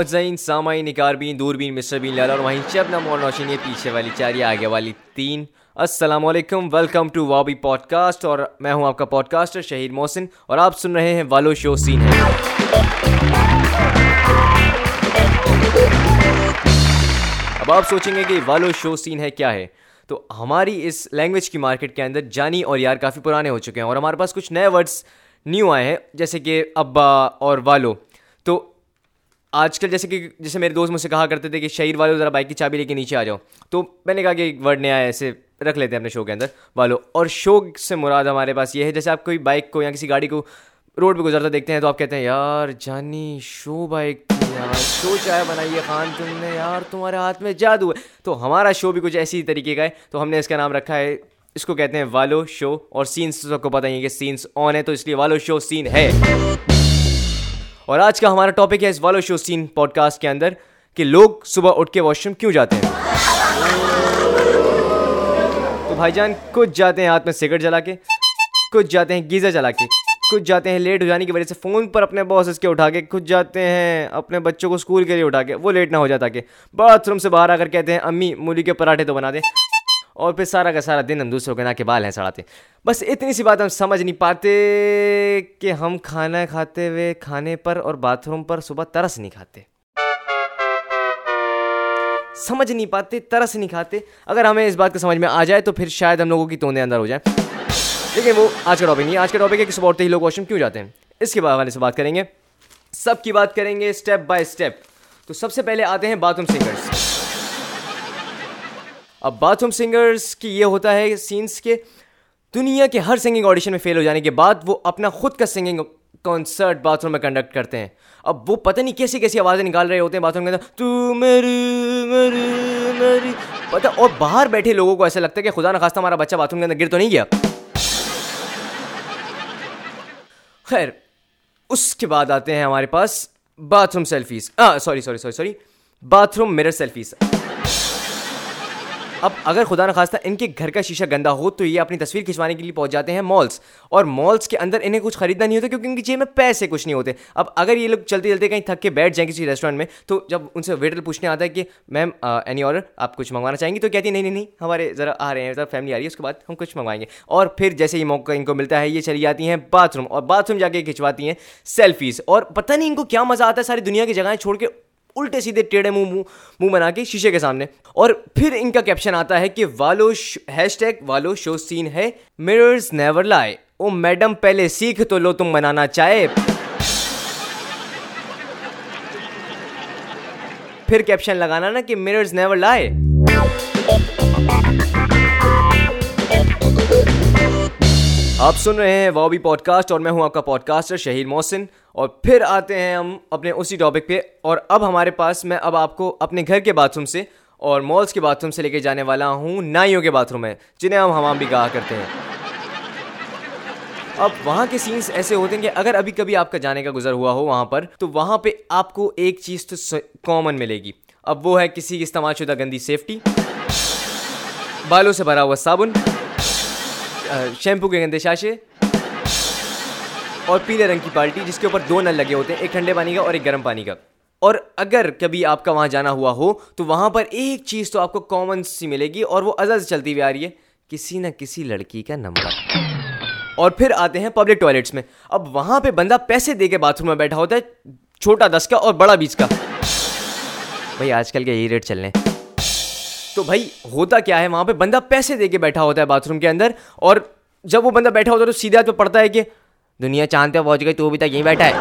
متزئین سامعین نکاربین دوربین مصر بین لالا اور وہیں شبنم اور نوشین پیچھے والی چار یہ آگے والی تین۔ السلام علیکم، ویلکم ٹو وابی پوڈ کاسٹ اور میں ہوں آپ کا پوڈ کاسٹر شہید محسن اور آپ سن رہے ہیں والو شو سین ہے۔ اب آپ سوچیں گے کہ والو شو سین ہے کیا ہے۔ تو ہماری اس لینگویج کی مارکیٹ کے اندر جانی اور یار کافی پرانے ہو چکے ہیں اور ہمارے پاس کچھ نئے ورڈس نیو آئے ہیں، جیسے کہ ابا اور والو۔ تو آج کل جیسے کہ جیسے میرے دوست مجھ سے کہا کرتے تھے کہ شہید والو ذرا بائک کی چابی لے کے نیچے آ جاؤ۔ تو میں نے کہا کہ ایک ورڈ نیا ہے ایسے رکھ لیتے ہیں اپنے شو کے اندر۔ والو، اور شو سے مراد ہمارے پاس یہ ہے، جیسے آپ کوئی بائک کو یا کسی گاڑی کو روڈ پہ گزرتا دیکھتے ہیں تو آپ کہتے ہیں، یار جانی شو بائک یار۔ شو چائے بنائیے خان تم نے، یار تمہارے ہاتھ میں جادو ہے۔ تو ہمارا شو بھی کچھ ایسی طریقے کا ہے۔ تو ہم نے اس کا نام رکھا ہے۔ اس کو کہتے ہیں والو شو اور سینس سب کو پتہ ہی ہے کہ سینس آن ہے تو اس لیے والو شو سین ہے۔ اور آج کا ہمارا ٹاپک ہے اس والو شو سین پوڈ کاسٹ کے اندر کہ لوگ صبح اٹھ کے واش روم کیوں جاتے ہیں؟ تو بھائی جان، کچھ جاتے ہیں ہاتھ میں سگریٹ جلا کے، کچھ جاتے ہیں گیزر جلا کے، کچھ جاتے ہیں لیٹ ہو جانے کی وجہ سے فون پر اپنے باس کے اٹھا کے، کچھ جاتے ہیں اپنے بچوں کو اسکول کے لیے اٹھا کے، وہ لیٹ نہ ہو جاتا کہ باتھ روم سے باہر آ کر کہتے ہیں، امی، مولی کے پراٹھے تو بنا دیں اور پھر سارا کا سارا دن ہم دوسروں کے نا کے بال ہیں سڑاتے بس اتنی سی بات ہم سمجھ نہیں پاتے کہ ہم کھانا کھاتے ہوئے کھانے پر اور باتھ روم پر صبح ترس نہیں کھاتے۔ سمجھ نہیں پاتے، ترس نہیں کھاتے۔ اگر ہمیں اس بات کو سمجھ میں آ جائے تو پھر شاید ہم لوگوں کی توندے اندر ہو جائیں۔ لیکن وہ آج کا ٹاپک نہیں آج کا ٹاپک ہے کہ صبح اٹھتے ہی لوگ واش روم کیوں جاتے ہیں؟ اس کے حوالے سے بات کریں گے۔ سب کی بات کریں گے اسٹیپ بائی اسٹیپ تو سب سے پہلے آتے ہیں باتھ روم سنگرس اب باتھ روم سنگرس کی یہ ہوتا ہے سینس کے، دنیا کے ہر سنگنگ آڈیشن میں فیل ہو جانے کے بعد وہ اپنا خود کا سنگنگ کانسرٹ باتھ روم میں کنڈکٹ کرتے ہیں۔ اب وہ پتہ نہیں کیسی کیسی آوازیں نکال رہے ہوتے ہیں باتھ روم کے اندر۔ تو میری میری میری۔ پتہ، اور باہر بیٹھے لوگوں کو ایسا لگتا ہے کہ خدا نخواستہ ہمارا بچہ باتھ روم کے اندر گر تو نہیں گیا۔ خیر، اس کے بعد آتے ہیں ہمارے پاس bathroom selfies sorry sorry sorry sorry bathroom mirror selfies اب اگر خدا نخواستہ ان کے گھر کا شیشہ گندا ہو تو یہ اپنی تصویر کھنچوانے کے لیے پہنچ جاتے ہیں مالس اور مالس کے اندر انہیں کچھ خریدنا نہیں ہوتا کیونکہ ان کی جیب میں پیسے کچھ نہیں ہوتے۔ اب اگر یہ لوگ چلتے چلتے کہیں تھک کے بیٹھ جائیں کسی ریسٹورینٹ میں تو جب ان سے ویٹر پوچھنے آتا ہے کہ میم اینی آرڈر آپ کچھ منگوانا چاہیں گی? تو کہتی نہیں نہیں نہیں، ہمارے ذرا آ رہے ہیں، ذرا فیملی آ رہی ہے، اس کے بعد ہم کچھ منگوائیں گے۔ اور پھر جیسے ہی موقع ان کو ملتا ہے، یہ چلی جاتی ہیں باتھ روم اور باتھ روم جا کے کھنچواتی ہیں سیلفیز اور پتہ نہیں ان کو کیا مزہ آتا ہے ساری دنیا کی جگہیں چھوڑ کے الٹے سیدھے ٹیڑھے منہ منہ بنا کے شیشے کے سامنے۔ اور پھر ان کا کیپشن آتا ہے کہ والو ہیش ٹیگ والو شو سین ہے۔ مررز نیور لائے او میڈم پہلے سیکھ تو لو تم بنانا چاہے۔ پھر کیپشن لگانا نا کہ مررز نیور لائے آپ سن رہے ہیں وابی پوڈ کاسٹ اور میں ہوں آپ کا پوڈ کاسٹر شہید محسن اور پھر آتے ہیں ہم اپنے اسی ٹاپک پہ اور اب ہمارے پاس میں اب آپ کو اپنے گھر کے باتھ روم سے اور مالس کے باتھ روم سے لے کے جانے والا ہوں، نائیوں کے باتھ روم ہے جنہیں ہم ہمام بھی کہا کرتے ہیں۔ اب وہاں کے سینس ایسے ہوتے ہیں کہ اگر ابھی کبھی آپ کا جانے کا گزر ہوا ہو وہاں پر، تو وہاں پہ آپ کو ایک چیز تو کامن ملے گی۔ اب وہ ہے کسی کی استعمال شدہ گندی سیفٹی بالوں سے بھرا ہوا صابن۔ شیمپو کے گندے شاشے اور پیلے رنگ کی بالٹی جس کے اوپر دو نل لگے ہوتے ہیں، ایک ٹھنڈے پانی کا اور ایک گرم پانی کا۔ اور اگر کبھی آپ کا وہاں جانا ہوا ہو، تو وہاں پر ایک چیز تو آپ کو کامن سی ملے گی اور وہ ازل سے چلتی ہوئی آ رہی ہے، کسی نہ کسی لڑکی کا نمبر۔ اور پھر آتے ہیں پبلک ٹوائلٹس میں۔ اب وہاں پہ بندہ پیسے دے کے باتھ روم میں بیٹھا ہوتا ہے، چھوٹا دس کا اور بڑا بیس کا۔ بھائی آج کل کے یہی ریٹ چل رہے ہیں۔ تو بھائی ہوتا کیا ہے؟ وہاں پہ بندہ پیسے دے کے بیٹھا ہوتا ہے باتھ روم کے اندر اور جب وہ بندہ بیٹھا ہوتا ہے تو سیدھے ہاتھ پہ پڑتا ہے کہ دنیا چاند پہ پہنچ گئی، تو بھی تک یہیں بیٹھا ہے۔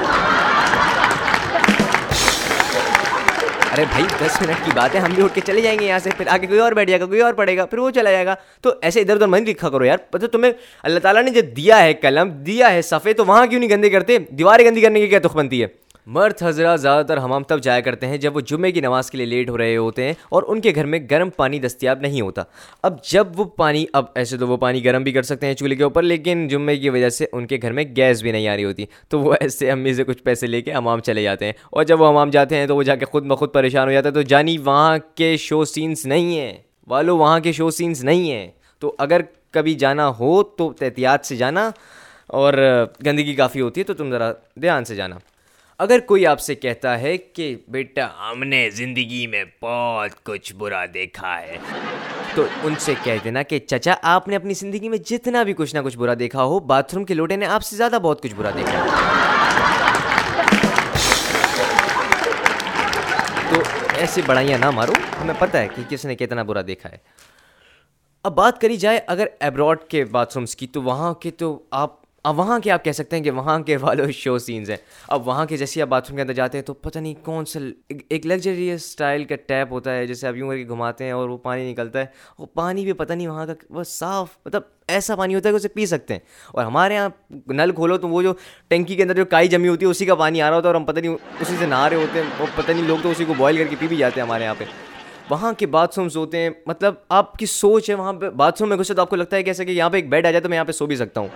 ارے بھائی، دس منٹ کی بات ہے، ہم بھی اٹھ کے چلے جائیں گے یہاں سے، پھر آگے کوئی اور بیٹھ جائے گا، کوئی اور پڑے گا، پھر وہ چلا جائے گا۔ تو ایسے ادھر ادھر من لکھا کرو یار۔ پتہ تمہیں اللہ تعالیٰ نے جو دیا ہے قلم، دیا ہے صفے تو وہاں کیوں نہیں گندے کرتے؟ دیواریں گندی کرنے کی کیا تخ بنتی ہے مرد حضرات زیادہ تر ہمام تب جایا کرتے ہیں جب وہ جمعے کی نماز کے لیے لیٹ ہو رہے ہوتے ہیں اور ان کے گھر میں گرم پانی دستیاب نہیں ہوتا۔ اب جب وہ پانی، اب ایسے تو وہ پانی گرم بھی کر سکتے ہیں چولہے کے اوپر، لیکن جمعے کی وجہ سے ان کے گھر میں گیس بھی نہیں آ رہی ہوتی۔ تو وہ ایسے امی سے کچھ پیسے لے کے امام چلے جاتے ہیں اور جب وہ امام جاتے ہیں تو وہ جا کے خود بخود پریشان ہو جاتا ہے۔ تو جانی، وہاں کے شو سینس نہیں ہیں۔ والو، وہاں کے شو سینس نہیں ہیں۔ تو اگر کبھی جانا ہو تو احتیاط سے جانا اور گندگی کافی ہوتی ہے تو تم ذرا دھیان سے جانا۔ اگر کوئی آپ سے کہتا ہے کہ بیٹا ہم نے زندگی میں بہت کچھ برا دیکھا ہے، تو ان سے کہہ دینا کہ چچا آپ نے اپنی زندگی میں جتنا بھی کچھ نہ کچھ برا دیکھا ہو، باتھ روم کے لوٹے نے آپ سے زیادہ بہت کچھ برا دیکھا۔ تو ایسی بڑائیاں نہ مارو، ہمیں پتہ ہے کہ کس نے کتنا برا دیکھا ہے۔ اب بات کری جائے اگر ایبراڈ کے باتھ رومس کی، تو وہاں کے تو آپ اب وہاں کے آپ کہہ سکتے ہیں کہ وہاں کے والو شو سینز ہیں۔ اب وہاں کے جیسے آپ باتھ روم کے اندر جاتے ہیں تو پتہ نہیں کون سا ایک لگژری اسٹائل کا ٹیپ ہوتا ہے، جیسے آپ یوں کر کے گھماتے ہیں اور وہ پانی نکلتا ہے۔ وہ پانی بھی پتہ نہیں وہاں کا وہ صاف مطلب ایسا پانی ہوتا ہے کہ اسے پی سکتے ہیں۔ اور ہمارے یہاں نل کھولو تو وہ جو ٹینکی کے اندر جو کائی جمی ہوتی ہے، اسی کا پانی آ رہا ہوتا ہے اور ہم پتہ نہیں اسی سے نہا رہے ہوتے ہیں۔ وہ پتہ نہیں لوگ تو اسی کو بوائل کر کے پی بھی جاتے ہیں ہمارے یہاں پہ۔ وہاں کے باتھ رومس ہوتے ہیں۔ مطلب آپ کی سوچ ہے، وہاں پہ باتھ روم میں گھسے تو آپ کو لگتا ہے کہ ایسا کہ یہاں پہ ایک بیڈ آ جائے تو میں یہاں پہ سو بھی سکتا ہوں۔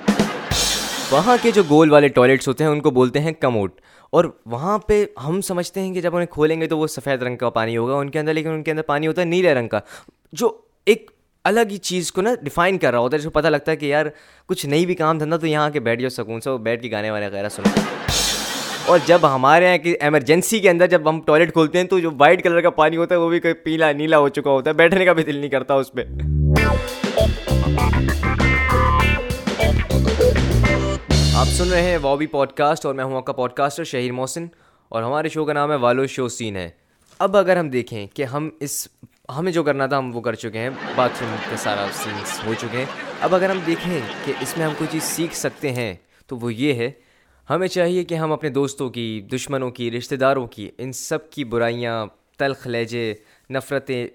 وہاں کے جو گول والے ٹوائلٹس ہوتے ہیں، ان کو بولتے ہیں کموٹ۔ اور وہاں پہ ہم سمجھتے ہیں کہ جب انہیں کھولیں گے تو وہ سفید رنگ کا پانی ہوگا ان کے اندر، لیکن ان کے اندر پانی ہوتا ہے نیلے رنگ کا۔ جو ایک الگ ہی چیز کو نا ڈیفائن کر رہا ہوتا ہے، جس کو پتہ لگتا ہے کہ یار کچھ نہیں بھی کام دھندا تو یہاں کے بیٹھ جاؤ سکون سے وہ بیٹھ کے گانے وانے وغیرہ سنو۔ اور جب ہمارے یہاں کی ایمرجنسی کے اندر جب ہم ٹوائلٹ کھولتے ہیں تو جو وائٹ کلر کا پانی ہوتا ہے، وہ بھی کوئی پیلا، نیلا ہو چکا ہوتا ہے، بیٹھنے کا بھی دل نہیں کرتا اس پہ۔ سن رہے ہیں وابی پوڈ کاسٹ اور میں ہوں آپ کا پوڈ کاسٹر شہیر محسن اور ہمارے شو کا نام ہے والو شو سین ہے۔ اب اگر ہم دیکھیں کہ ہم اس ہمیں جو کرنا تھا ہم وہ کر چکے ہیں۔ باتھ روم کے سارا سینس ہو چکے ہیں۔ اب اگر ہم دیکھیں کہ اس میں ہم کوئی چیز سیکھ سکتے ہیں تو وہ یہ ہے، ہمیں چاہیے کہ ہم اپنے دوستوں کی، دشمنوں کی رشتہ داروں کی، ان سب کی برائیاں، تلخ لہجے، نفرتیں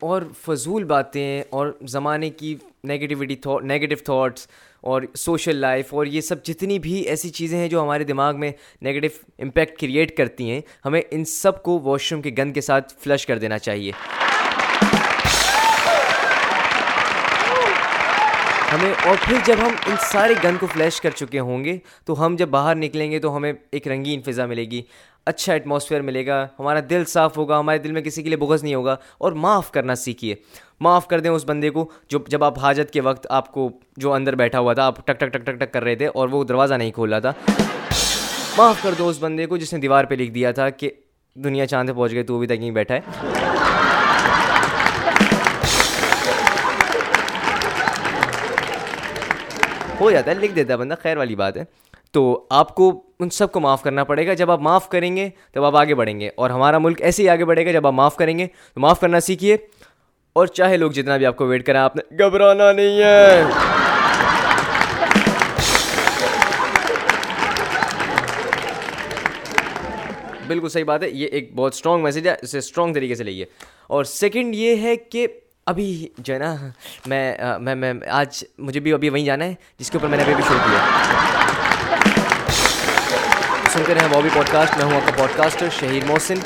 اور فضول باتیں اور زمانے کی نگیٹیوٹی نگیٹو تھاٹس اور سوشل لائف اور یہ سب جتنی بھی ایسی چیزیں ہیں جو ہمارے دماغ میں نگیٹو امپیکٹ کریٹ کرتی ہیں، ہمیں ان سب کو واش روم کے گند کے ساتھ فلش کر دینا چاہیے۔ ہمیں، اور پھر جب ہم ان سارے گن کو فلیش کر چکے ہوں گے، تو ہم جب باہر نکلیں گے تو ہمیں ایک رنگین فضا ملے گی۔ اچھا ایٹماسفیئر ملے گا، ہمارا دل صاف ہوگا، ہمارے دل میں کسی کے لیے بغض نہیں ہوگا، اور معاف کرنا سیکھیے۔ معاف کر دیں اس بندے کو جو جب آپ حاجت کے وقت آپ کو جو اندر بیٹھا ہوا تھا، آپ ٹک ٹک ٹک ٹک ٹک کر رہے تھے اور وہ دروازہ نہیں کھول رہا تھا۔ معاف کر دو اس بندے کو جس نے دیوار پہ لکھ دیا تھا کہ دنیا چاند پہ پہنچ گئی، تو ابھی تک نہیں بیٹھا ہے۔ ہو جاتا ہے، لکھ دیتا ہے بندہ، خیر والی بات ہے۔ تو آپ کو ان سب کو معاف کرنا پڑے گا۔ جب آپ معاف کریں گے، تب آپ آگے بڑھیں گے۔ اور ہمارا ملک ایسے ہی آگے بڑھے گا، جب آپ معاف کریں گے، تو معاف کرنا سیکھیے۔ اور چاہے لوگ جتنا بھی آپ کو ویٹ کریں، آپ نے گھبرانا نہیں ہے۔ بالکل صحیح بات ہے، یہ ایک بہت اسٹرانگ میسیج ہے، اسے اسٹرانگ طریقے سے لئیے اور سیکنڈ یہ ہے کہ ابھی جو ہے نا، میں میں آج مجھے بھی ابھی وہیں جانا ہے، جس کے اوپر میں نے ابھی بھی شو کیا۔ سنتے رہے بابی پوڈ کاسٹ میں ہوں آپ کا پوڈ کاسٹر شہیر محسن،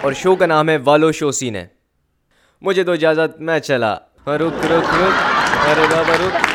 اور شو کا نام ہے والو شو سین ہے۔ مجھے تو اجازت میں چلا۔ رک رک رک ارے بابا رک